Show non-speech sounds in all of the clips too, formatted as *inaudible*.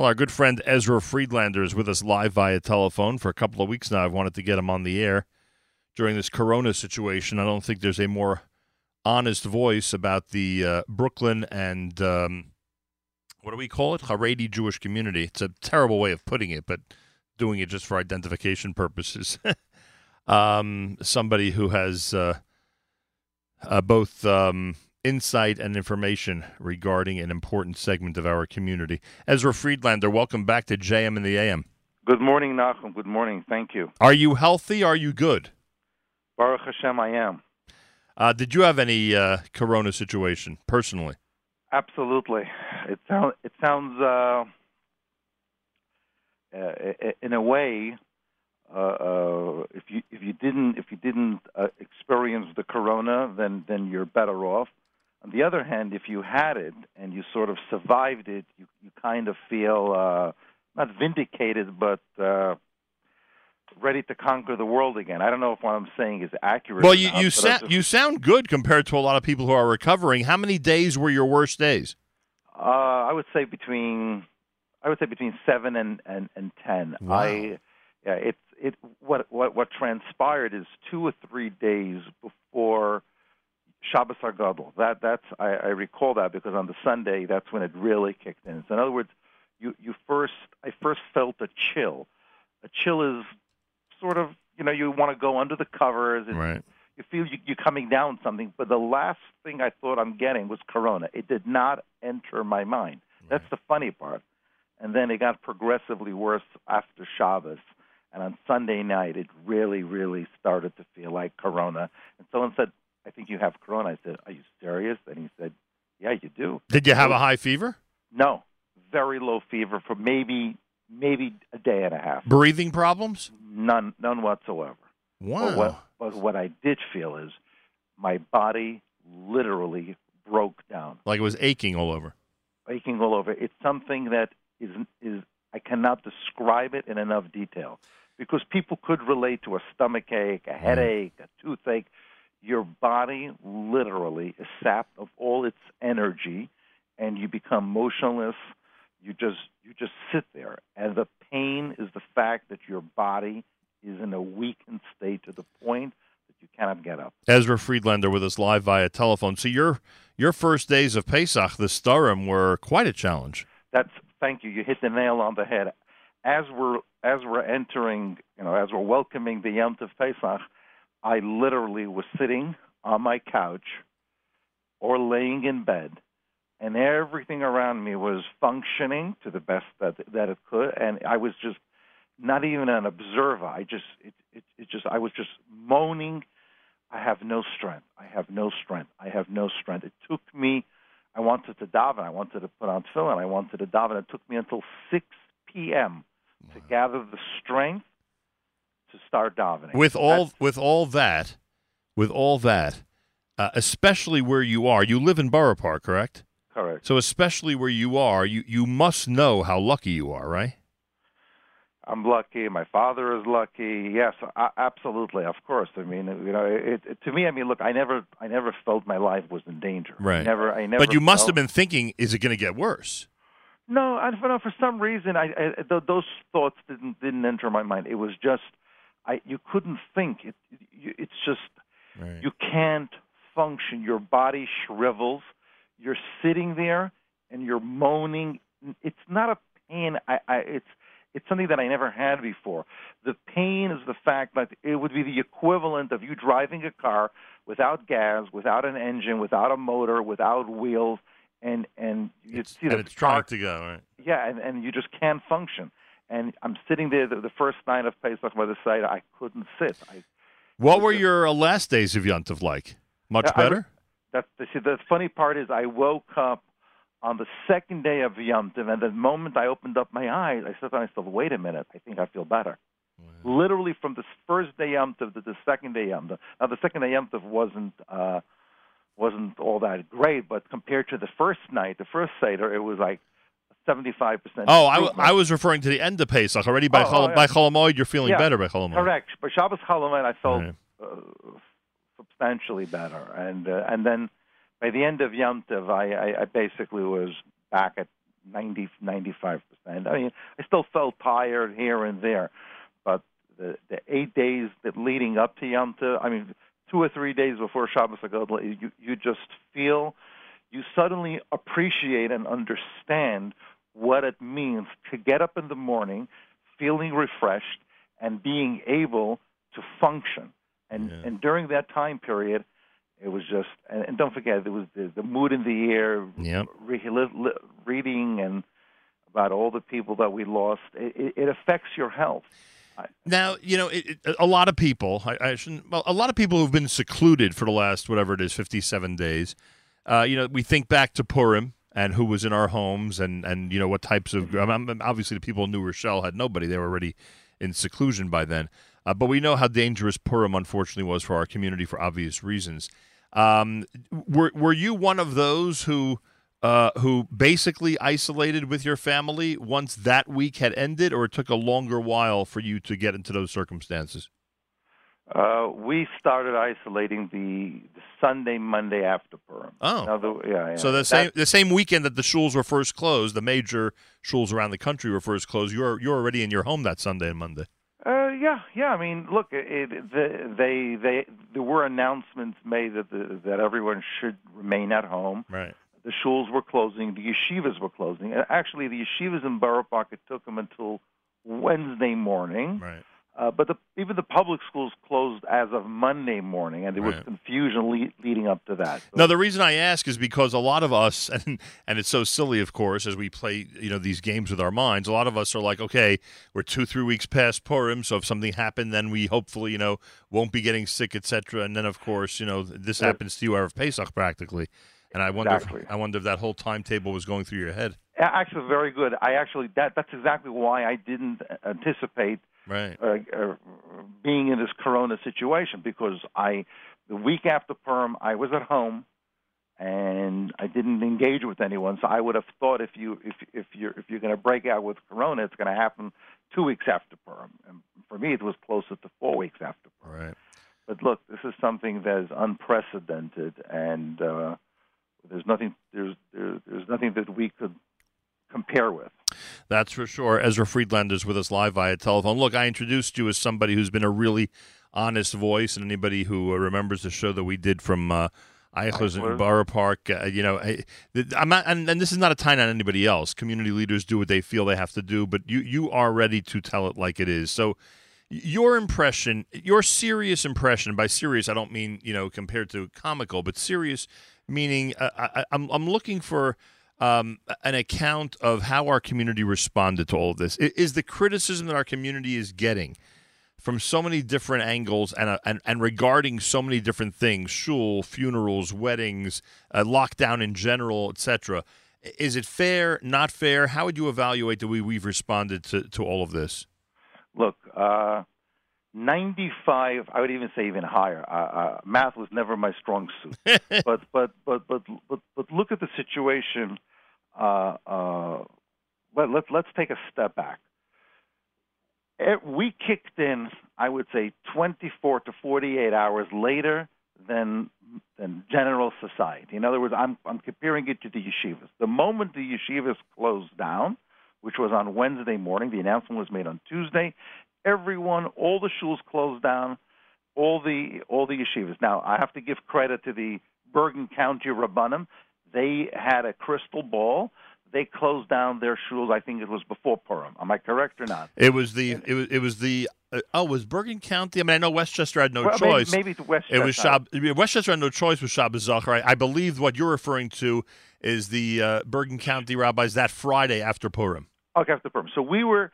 Well, our good friend Ezra Friedlander is with us live via telephone for a couple of weeks now. I've wanted to get him on the air during this corona situation. I don't think there's a more honest voice about the uh, Brooklyn and um, what do we call it? Haredi Jewish community. It's a terrible way of putting it, but doing it just for identification purposes. *laughs* um, somebody who has uh, uh, both um, insight and information regarding an important segment of our community. Ezra Friedlander, welcome back to JM in the AM. Good morning, Nachum. Good morning. Thank you. Are you healthy? Are you good? Baruch Hashem, I am. Uh, did you have any uh, corona situation personally? Absolutely. It sounds. It sounds. Uh, uh, in a way, uh, uh, if you if you didn't if you didn't uh, experience the corona, then then you're better off. On the other hand, if you had it and you sort of survived it, you you kind of feel uh, not vindicated, but uh, ready to conquer the world again. I don't know if what I'm saying is accurate. Well, you you, sa- just... you sound good compared to a lot of people who are recovering. How many days were your worst days? Uh, I would say between I would say between seven and and, and ten. Wow. I yeah, it's it what what what transpired is two or three days before Shabbos Hagadol. That that's I, I recall that because on the Sunday that's when it really kicked in. So in other words, you you first I first felt a chill. A chill is sort of you know you want to go under the covers. And right. You feel you, you're coming down something, but the last thing I thought I'm getting was Corona. It did not enter my mind. Right. That's the funny part. And then it got progressively worse after Shabbos. And on Sunday night, it really, really started to feel like Corona. And someone said, I think you have Corona. I said, Are you serious? And he said, Yeah, you do. Did you have a high fever? No, very low fever for maybe maybe a day and a half. Breathing problems? None, none whatsoever. Wow. But what, but what I did feel is my body literally broke down. Like it was aching all over. Aching all over. It's something that is is I cannot describe it in enough detail because people could relate to a stomach ache, a mm. headache, a toothache. Your body literally is sapped of all its energy, and you become motionless. You just you just sit there, and the pain is the fact that your body is in a weakened state to the point that you cannot get up. Ezra Friedlander with us live via telephone. So your your first days of Pesach, the Sedarim, were quite a challenge. That's thank you. You hit the nail on the head. As we're as we're entering, you know, as we're welcoming the Yom Tov Pesach, I literally was sitting on my couch or laying in bed, and everything around me was functioning to the best that that it could, and I was just not even an observer. I just it it, it just I was just moaning. I have no strength. I have no strength. I have no strength. It took me. I wanted to daven. I wanted to put on tefillin. I wanted to daven. It took me until 6 p.m. Wow. to gather the strength to start davening. With all That's, with all that, with all that, uh, especially where you are, you live in Borough Park, correct? Correct. So especially where you are, you you must know how lucky you are, right? I'm lucky. My father is lucky. Yes, absolutely. Of course. I mean, you know, it, it, to me, I mean, look, I never, I never felt my life was in danger. Right. I never, I never. But you must felt... have been thinking, is it going to get worse? No, I don't know. For some reason, I, I th- those thoughts didn't didn't enter my mind. It was just, I you couldn't think. It, it it's just right. you can't function. Your body shrivels. You're sitting there and you're moaning. It's not a pain. I, I it's it's something that I never had before. The pain is the fact that it would be the equivalent of you driving a car without gas, without an engine, without a motor, without wheels, and and you it's, see the it's trying to go right. Yeah, and, and you just can't function. And I'm sitting there the, the first night of Pesach by the side. I couldn't sit. I, what were your uh, last days of Yontif like? Much yeah, better. I, that's the, see, the funny part is I woke up on the second day of Yom Tov, and the moment I opened up my eyes, I said to myself, "Wait a minute, I think I feel better." Wow. Literally from the first day Yom Tov to the second day Yom Tov. Now the second day Yom Tov wasn't uh, wasn't all that great, but compared to the first night, the first seder, it was like seventy-five percent. Oh, I, I was referring to the end of Pesach already. By oh, Chol- oh, yeah. by Chol Hamoed, you're feeling yeah, better by Chol Hamoed. Correct. By Shabbos Chol Hamoed, I felt right. uh, substantially better, and uh, and then by the end of Yom Tov, I, I, I basically was back at 90, 95%. I mean, I still felt tired here and there, but the the eight days that leading up to Yom Tov, I mean, two or three days before Shabbos Hagadol, you you just feel, you suddenly appreciate and understand what it means to get up in the morning, feeling refreshed and being able to function. And Yeah. and during that time period, it was just and, and don't forget there was the, the mood in the air, Yep. re- li- reading and about all the people that we lost. It, it, it affects your health. Now, you know, it, it, a lot of people, I, I shouldn't, well, a lot of people who've been secluded for the last, whatever it is, 57 days, uh, you know, we think back to Purim and who was in our homes and, and you know, what types of, I mean, obviously the people in New Rochelle had nobody. They were already in seclusion by then. Uh, but we know how dangerous Purim, unfortunately, was for our community for obvious reasons. Um, were, were you one of those who, uh, who basically isolated with your family once that week had ended, or it took a longer while for you to get into those circumstances? Uh, we started isolating the, the Sunday, Monday after Purim. Oh. Now the- yeah, yeah. So the same the same weekend that the schools were first closed, the major schools around the country were first closed. You're you're already in your home that Sunday and Monday. Uh, yeah, yeah. I mean, look, it, the, they they there were announcements made that the, that everyone should remain at home. Right. The shuls were closing. The yeshivas were closing. Actually, the yeshivas in Borough Park it took them until Wednesday morning. Right. Uh, but the, even the public schools closed as of Monday morning, and there was Right. confusion le- leading up to that. So- Now the reason I ask is because a lot of us, *laughs* and and it's so silly, of course, as we play you know these games with our minds. A lot of us are like, okay, we're two three weeks past Purim, so if something happened, then we hopefully you know won't be getting sick, etc. And then of course you know this happens to you erev Pesach practically. And I wonder, Exactly. if, I wonder if that whole timetable was going through your head. Actually, very good. I actually that that's exactly why I didn't anticipate Right. uh, uh, being in this Corona situation because I the week after Purim I was at home and I didn't engage with anyone. So I would have thought if you if if you're if you're going to break out with Corona, it's going to happen two weeks after Purim. And for me, it was closer to four weeks after Purim. Right. But look, this is something that is unprecedented, and uh, there's nothing there's there, there's nothing that we could compare with. That's for sure. Ezra Friedlander is with us live via telephone. Look, I introduced you as somebody who's been a really honest voice, and anybody who uh, remembers the show that we did from uh, Eichler's in. Borough Park, uh, you know, I, I'm not, and, and this is not a tie on anybody else. Community leaders do what they feel they have to do, but you you are ready to tell it like it is. So. Your impression, your serious impression, by serious I don't mean you know compared to comical, but serious meaning uh, I, I'm I'm looking for um, an account of how our community responded to all of this. Is the criticism that our community is getting from so many different angles and, uh, and, and regarding so many different things shul, funerals, weddings, uh, lockdown in general, etc. Is it fair, not fair? How would you evaluate the way we've responded to, to all of this? Look, uh, 95. I would even say even higher. Uh, uh, math was never my strong suit. *laughs* but but but but but but look at the situation. Uh, uh, let, let let's take a step back. Eh, We kicked in, I would say, 24 to 48 hours later than than general society. In other words, I'm I'm comparing it to the yeshivas. The moment the yeshivas closed down, which was on Wednesday morning, the announcement was made on Tuesday. Everyone, all the shuls closed down, all the all the yeshivas. Now, I have to give credit to the Bergen County Rabbanim. They had a crystal ball. They closed down their shuls. I think it was before Purim. Am I correct or not? It was the it was it was the uh, oh was Bergen County. I mean, I know Westchester had no Well, choice. Maybe, maybe to West. It was Shab. Westchester had no choice with Shabbos Zachor. I, I believe what you're referring to is the uh, Bergen County rabbis that Friday after Purim. Okay, after Purim. So we were,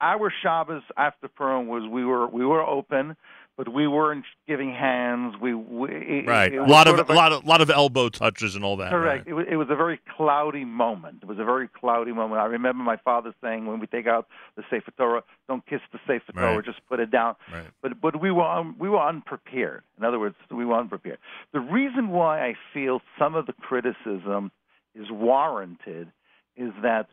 our Shabbos after Purim was we were we were open, but we weren't giving hands. We, we Right, it a lot of a a- lot of lot of elbow touches and all that. Correct. right. It was, it was a very cloudy moment. It was a very cloudy moment. I remember my father saying, when we take out the Sefer Torah, don't kiss the Sefer Torah, Right. just put it down. Right. But but we were un, we were unprepared. In other words, we were unprepared. The reason why I feel some of the criticism is warranted is that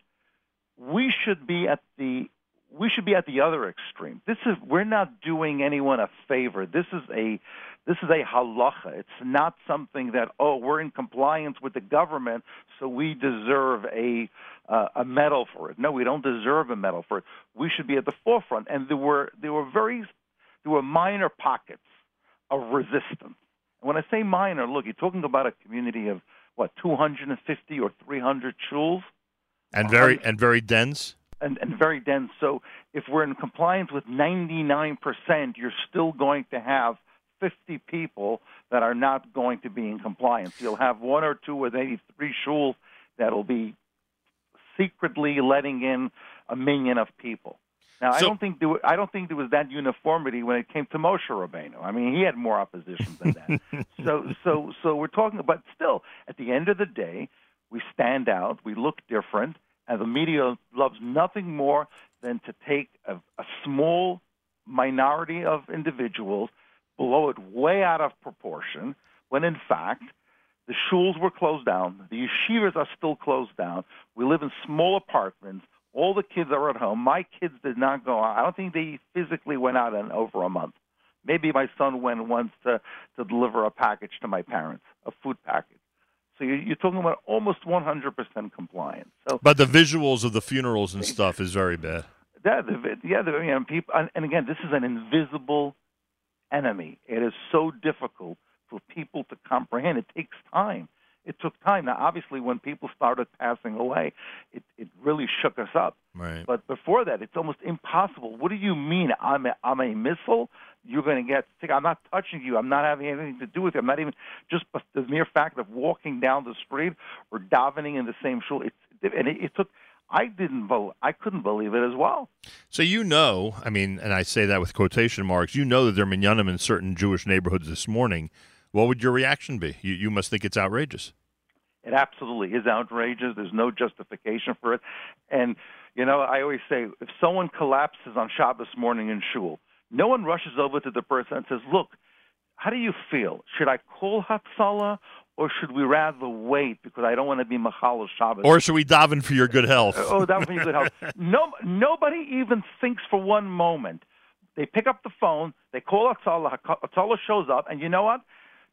we should be at the we should be at the other extreme. This is we're not doing anyone a favor. This is a this is a halacha. It's not something that oh we're in compliance with the government, so we deserve a uh, a medal for it. No, we don't deserve a medal for it. We should be at the forefront. And there were there were very there were minor pockets of resistance. And when I say minor, look, you're talking about a community of what 250 or 300 shuls, and very and very dense and, and very dense. So if we're in compliance with 99%, you're still going to have 50 people that are not going to be in compliance. You'll have one or two or maybe three shuls that'll be secretly letting in a million of people. Now, so, I don't think there, I don't think there was that uniformity when it came to Moshe Rabbeinu. I mean, he had more opposition than that. *laughs* so, so, so we're talking, but still, at the end of the day, we stand out, we look different, and the media loves nothing more than to take a, a small minority of individuals, blow it way out of proportion, when in fact the shuls were closed down, the yeshivas are still closed down. We live in small apartments. All the kids are at home. My kids did not go out. I don't think they physically went out in over a month. Maybe my son went once to, to deliver a package to my parents, a food package. So you're, talking about almost 100% compliance. So, but the visuals of the funerals and stuff is very bad. Yeah, the, yeah, the, you know, people, and again, this is an invisible enemy. It is so difficult for people to comprehend. It takes time. It took time. Now, obviously, when people started passing away, it, it really shook us up. Right. But before that, it's almost impossible. What do you mean? I'm a, I'm a missile? You're going to get sick. I'm not touching you. I'm not having anything to do with you. I'm not even just the mere fact of walking down the street or davening in the same shul. It's, and it, it took. I didn't vote. I couldn't believe it as well. So you know, I mean, and I say that with quotation marks. You know that there are minyanim in certain Jewish neighborhoods this morning. What would your reaction be? You, you must think it's outrageous. It absolutely is outrageous. There's no justification for it. And, you know, I always say if someone collapses on Shabbos morning in shul, no one rushes over to the person and says, look, how do you feel? Should I call Hatzalah or should we rather wait because I don't want to be Machal Shabbos? Or should we daven for your good health? oh, daven for your good health. *laughs* No, nobody even thinks for one moment. They pick up the phone, they call Hatzalah, Hatzalah shows up, and you know what?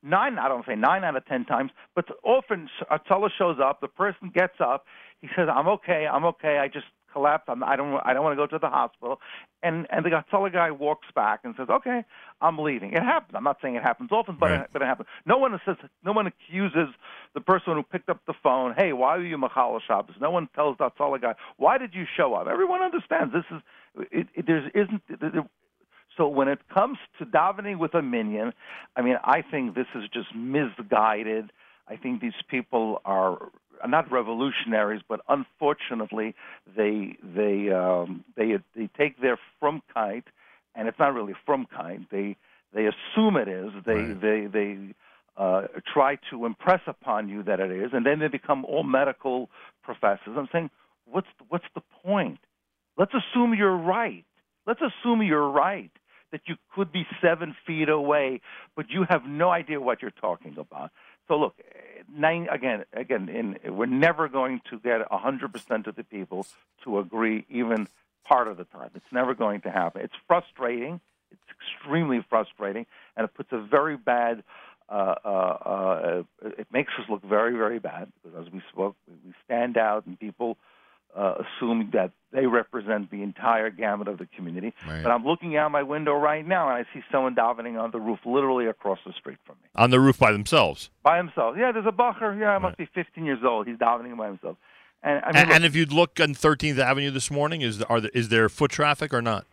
Nine, I don't say nine out of ten times, but often Hatzalah shows up, the person gets up, he says, "I'm okay, I'm okay, I just collapsed, I'm, I don't, I don't want to go to the hospital," and and the Hatzalah guy walks back and says, "Okay, I'm leaving." It happens. I'm not saying it happens often, but right. it, but it happens. No one says, no one accuses the person who picked up the phone, "Hey, why are you Machal Shabbos?" No one tells that Hatzalah guy, "Why did you show up?" Everyone understands this is it, it, there isn't so when it comes to davening with a minyan, I mean, I think this is just misguided. I think these people are not revolutionaries, but unfortunately, they they um, they they take their from frumkeit, and it's not really frumkeit. They they assume it is. They right. they they uh, try to impress upon you that it is, and then they become all medical professors. I'm saying, what's what's the point? Let's assume you're right. Let's assume you're right that you could be seven feet away, but you have no idea what you're talking about. So look, nine, again, again, in, we're never going to get 100% of the people to agree even part of the time. It's never going to happen. It's frustrating. It's extremely frustrating, and it puts a very bad. Uh, uh, uh, it makes us look very, very bad because, as we spoke, we stand out, and people uh, assuming that they represent the entire gamut of the community. Right. But I'm looking out my window right now and I see someone davening on the roof, literally across the street from me. On the roof by themselves. By himself. Yeah, there's a bacher. Yeah, I must be 15 years old. He's davening by himself. And, I mean, and, look, and if you look on 13th Avenue this morning, is are there, is there foot traffic or not?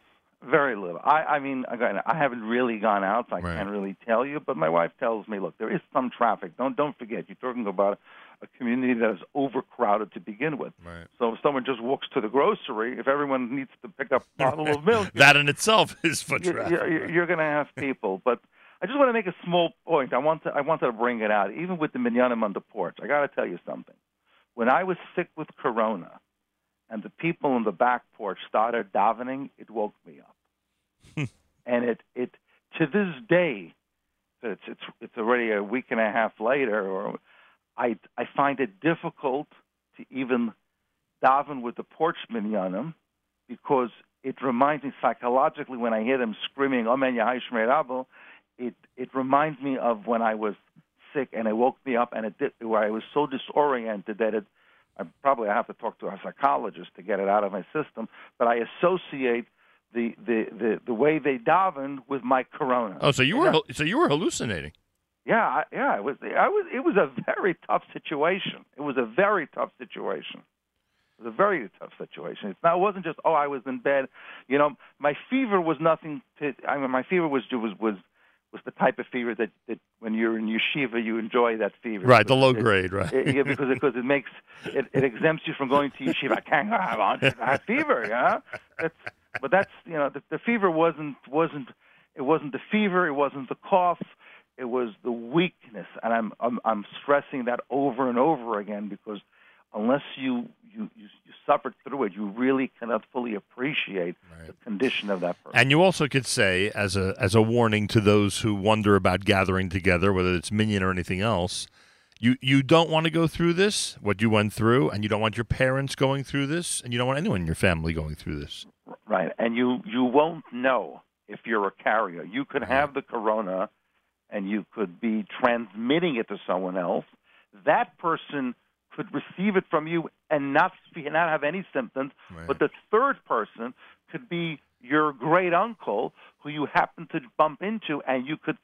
Very little. I, I mean, again, I haven't really gone out, so I right. can't really tell you. But my wife tells me, look, there is some traffic. Don't don't forget, you're talking about a community that is overcrowded to begin with. Right. So if someone just walks to the grocery, if everyone needs to pick up a bottle of milk, *laughs* that in itself is foot traffic. You're, you're, you're going to have people, but. I just want to make a small point. I want to I wanted to bring it out, even with the minyanim on the porch. I got to tell you something. When I was sick with corona, and the people on the back porch started davening, it woke me up. *laughs* and it it to this day, it's it's it's already a week and a half later, or I I find it difficult to even daven with the porch minyanim because it reminds me psychologically when I hear them screaming "Amen Yahai Shmei Rabbo," it it reminds me of when I was sick and it woke me up and it did, where I was so disoriented that it I probably have to talk to a psychologist to get it out of my system, but I associate the the the, the way they davened with my corona. Oh, so you were so you were hallucinating. Yeah, yeah, it was I was it was a very tough situation. It was a very tough situation. It was a very tough situation. It's not, it wasn't just oh I was in bed, you know. My fever was nothing to. I mean, my fever was was was was the type of fever that, that when you're in yeshiva you enjoy that fever. Right, the low it, grade, right? It, yeah, because because it makes it, it exempts you from going to yeshiva. I can't have I have fever, yeah. That's but that's you know the, the fever wasn't wasn't it wasn't the fever, it wasn't the cough, it was the weakness, and I'm I'm, I'm stressing that over and over again because unless you you, you, you suffered through it, you really cannot fully appreciate right. the condition of that person. And you also could say, as a as a warning to those who wonder about gathering together, whether it's Minyan or anything else, you you don't want to go through this, what you went through, and you don't want your parents going through this, and you don't want anyone in your family going through this. Right, and you you won't know if you're a carrier. You could have the corona, and you could be transmitting it to someone else. That person could receive it from you and not not have any symptoms. Right. But the third person could be your great uncle who you happen to bump into, and you could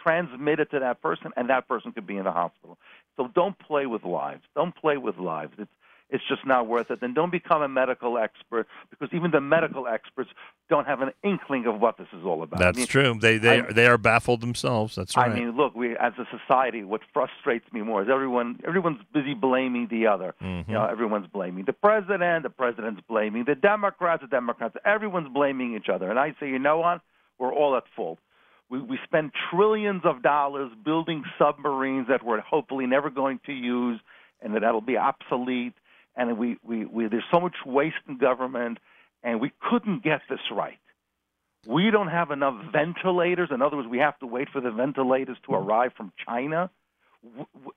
transmit it to that person, and that person could be in the hospital. So don't play with lives. Don't play with lives. It's it's just not worth it. Then don't become a medical expert because even the medical experts don't have an inkling of what this is all about. That's I mean, true. They they I, they are baffled themselves. That's right. I mean, look, we as a society, what frustrates me more is everyone everyone's busy blaming the other. Mm-hmm. You know, everyone's blaming the president. The president's blaming the Democrats. The Democrats. Everyone's blaming each other. And I say, you know what? We're all at fault. We, we spend trillions of dollars building submarines that we're hopefully never going to use and that that'll be obsolete and we, we, we there's so much waste in government, and we couldn't get this right. We don't have enough ventilators. In other words, we have to wait for the ventilators to mm-hmm. arrive from China.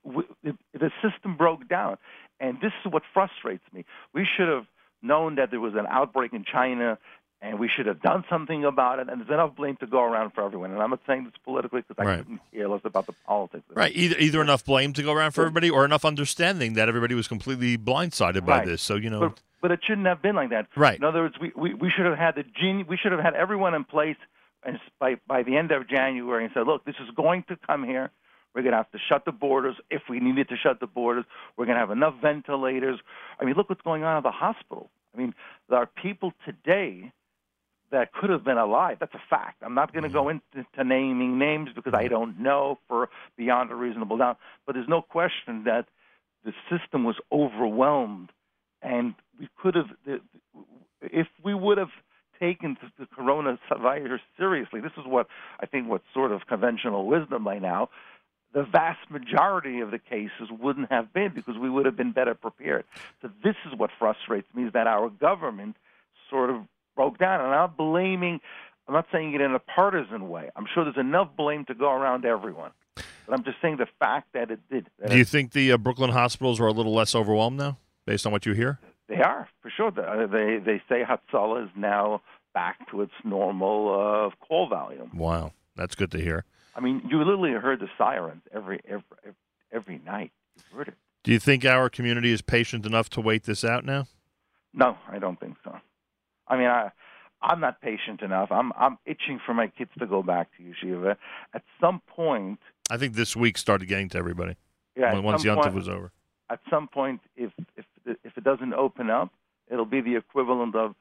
the system broke down, and this is what frustrates me. We should have known that there was an outbreak in China and we should have done something about it. And there's enough blame to go around for everyone. And I'm not saying this politically because I right. couldn't care less about the politics. Right. Either either enough blame to go around for everybody, or enough understanding that everybody was completely blindsided by right. this. So you know. But, but, it shouldn't have been like that. Right. In other words, we, we, we should have had the gene. We should have had everyone in place, and by by the end of January, and said, look, this is going to come here. We're going to have to shut the borders if we needed to shut the borders. We're going to have enough ventilators. I mean, look what's going on at the hospital. I mean, there are people today that could have been alive. That's a fact. I'm not going to go mm-hmm. into naming names because I don't know for beyond a reasonable doubt. But there's no question that the system was overwhelmed, and we could have, if we would have taken the coronavirus seriously. This is what I think what's sort of conventional wisdom by now. The vast majority of the cases wouldn't have been because we would have been better prepared. So this is what frustrates me: is that our government sort of broke down. And I'm not blaming, I'm not saying it in a partisan way. I'm sure there's enough blame to go around everyone. But I'm just saying the fact that it did. That Do you think the uh, Brooklyn hospitals are a little less overwhelmed now, based on what you hear? They are, for sure. They, they say Hatzalah is now back to its normal uh, call volume. Wow. That's good to hear. I mean, you literally heard the sirens every every every night. You heard it. Do you think our community is patient enough to wait this out now? No, I don't think so. I mean, I I'm not patient enough. I'm I'm itching for my kids to go back to yeshiva. At some point, I think this week started getting to everybody. Yeah, once Yontif was over. At some point, if if if it doesn't open up, it'll be the equivalent of,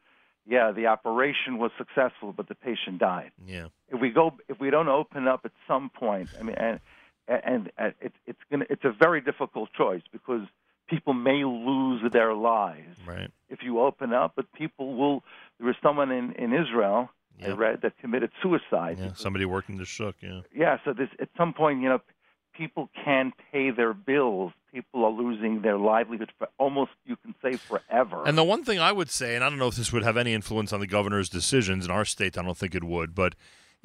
yeah, the operation was successful, but the patient died. Yeah. If we go, if we don't open up at some point, I mean, and and, and it, it's gonna, it's a very difficult choice because people may lose their lives right. if you open up, but people will. There was someone in in Israel yep. I read that committed suicide. Yeah, somebody working the shuk. Yeah. Yeah. So this at some point, you know, people can't pay their bills. People are losing their livelihood for almost you can say forever. And the one thing I would say, and I don't know if this would have any influence on the governor's decisions in our state. I don't think it would, but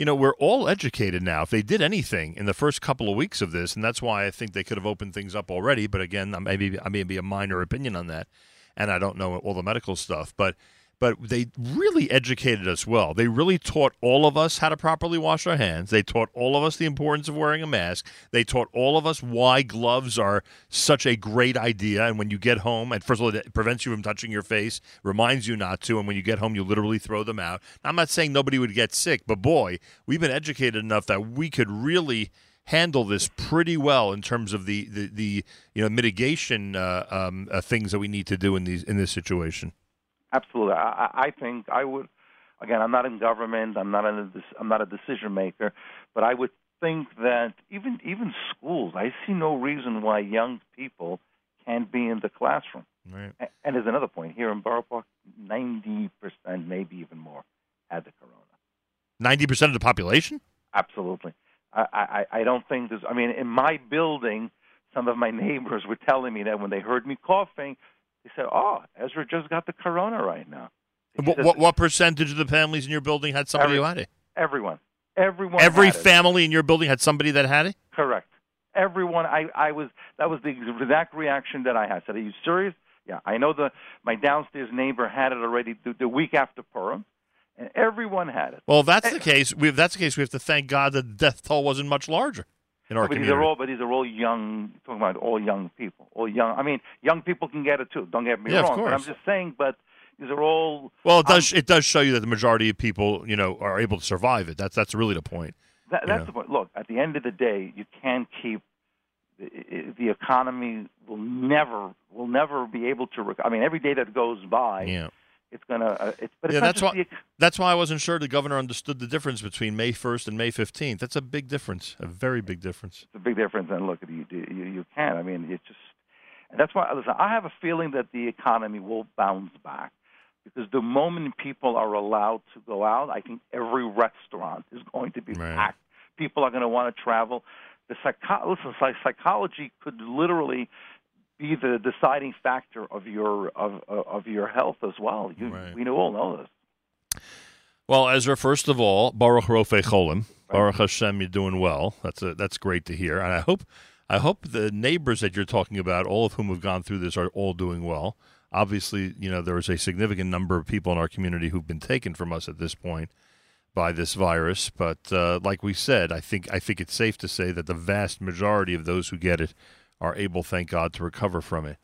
you know, we're all educated now. If they did anything in the first couple of weeks of this, and that's why I think they could have opened things up already. But again, maybe I may be a minor opinion on that, and I don't know all the medical stuff. But but they really educated us well. They really taught all of us how to properly wash our hands. They taught all of us the importance of wearing a mask. They taught all of us why gloves are such a great idea. And when you get home, and first of all, it prevents you from touching your face, reminds you not to. And when you get home, you literally throw them out. I'm not saying nobody would get sick, but boy, we've been educated enough that we could really handle this pretty well in terms of the the, the you know mitigation uh, um, uh, things that we need to do in these in this situation. Absolutely. I, I think I would. Again, I'm not in government. I'm not a, I'm not a decision maker, but I would think that even even schools, I see no reason why young people can't be in the classroom. Right. And there's another point here in Borough Park: ninety percent, maybe even more, had the corona. Ninety percent of the population. Absolutely. I, I I don't think there's. I mean, in my building, some of my *laughs* neighbors were telling me that when they heard me coughing, he said, "Oh, Ezra just got the corona right now." What, said, what, what percentage of the families in your building had somebody every, who had it? Everyone. Everyone. Every family in your building had somebody that had it. Correct. Everyone. I I was. That was the exact reaction that I had. I said, "Are you serious?" Yeah, I know the my downstairs neighbor had it already the, the week after Purim, and everyone had it. Well, if that's eh the case. We, if that's the case, we have to thank God that the death toll wasn't much larger in our but community. These are all, but these are all young. Talking about all young people, all young. I mean, young people can get it too. Don't get me yeah, wrong. Of course. But I'm just saying. But these are all. Well, it does. Um, it does show you that the majority of people, you know, are able to survive it. That's that's really the point. That, that's the point. Look, at the end of the day, you can't keep the, the economy will never will never be able to. Rec- I mean, every day that goes by. Yeah it's gonna. Uh, it's, but yeah, it's that's why. The, that's why I wasn't sure the governor understood the difference between May first and May fifteenth. That's a big difference, a very big difference. It's a big difference, and look, you you, you can't. I mean, it's just. And that's why. Listen, I have a feeling that the economy will bounce back because the moment people are allowed to go out, I think every restaurant is going to be right. packed. People are going to want to travel. The psycho- listen, psychology could literally be the deciding factor of your of of your health as well. You, right. We all know this. Well, Ezra, first of all, Baruch Rofei Cholim, Baruch Hashem, you're doing well. That's a, that's great to hear, and I hope I hope the neighbors that you're talking about, all of whom have gone through this, are all doing well. Obviously, you know there is a significant number of people in our community who've been taken from us at this point by this virus, but uh, like we said, I think I think it's safe to say that the vast majority of those who get it are able, thank God, to recover from it.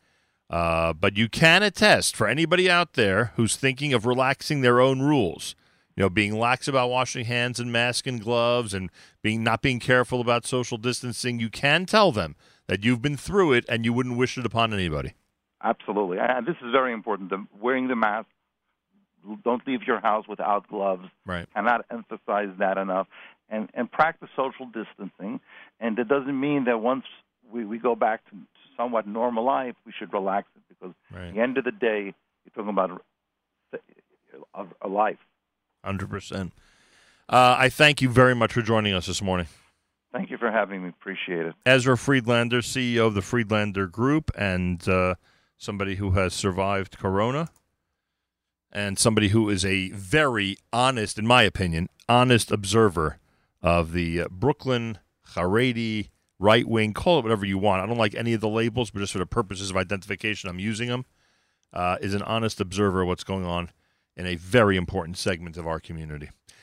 Uh, but you can attest for anybody out there who's thinking of relaxing their own rules, you know, being lax about washing hands and mask and gloves and being not being careful about social distancing, you can tell them that you've been through it and you wouldn't wish it upon anybody. Absolutely. And this is very important. The, wearing the mask, don't leave your house without gloves. Right. Cannot emphasize that enough. And, and practice social distancing. And it doesn't mean that once we, we go back to somewhat normal life, we should relax it because right. at the end of the day, you're talking about a, a life. 100%. Uh, I thank you very much for joining us this morning. Thank you for having me. Appreciate it. Ezra Friedlander, CEO of the Friedlander Group, and uh, somebody who has survived Corona, and somebody who is a very honest, in my opinion, honest observer of the uh, Brooklyn Haredi right wing, call it whatever you want. I don't like any of the labels, but just for the purposes of identification, I'm using them. Uh, is an honest observer of what's going on in a very important segment of our community.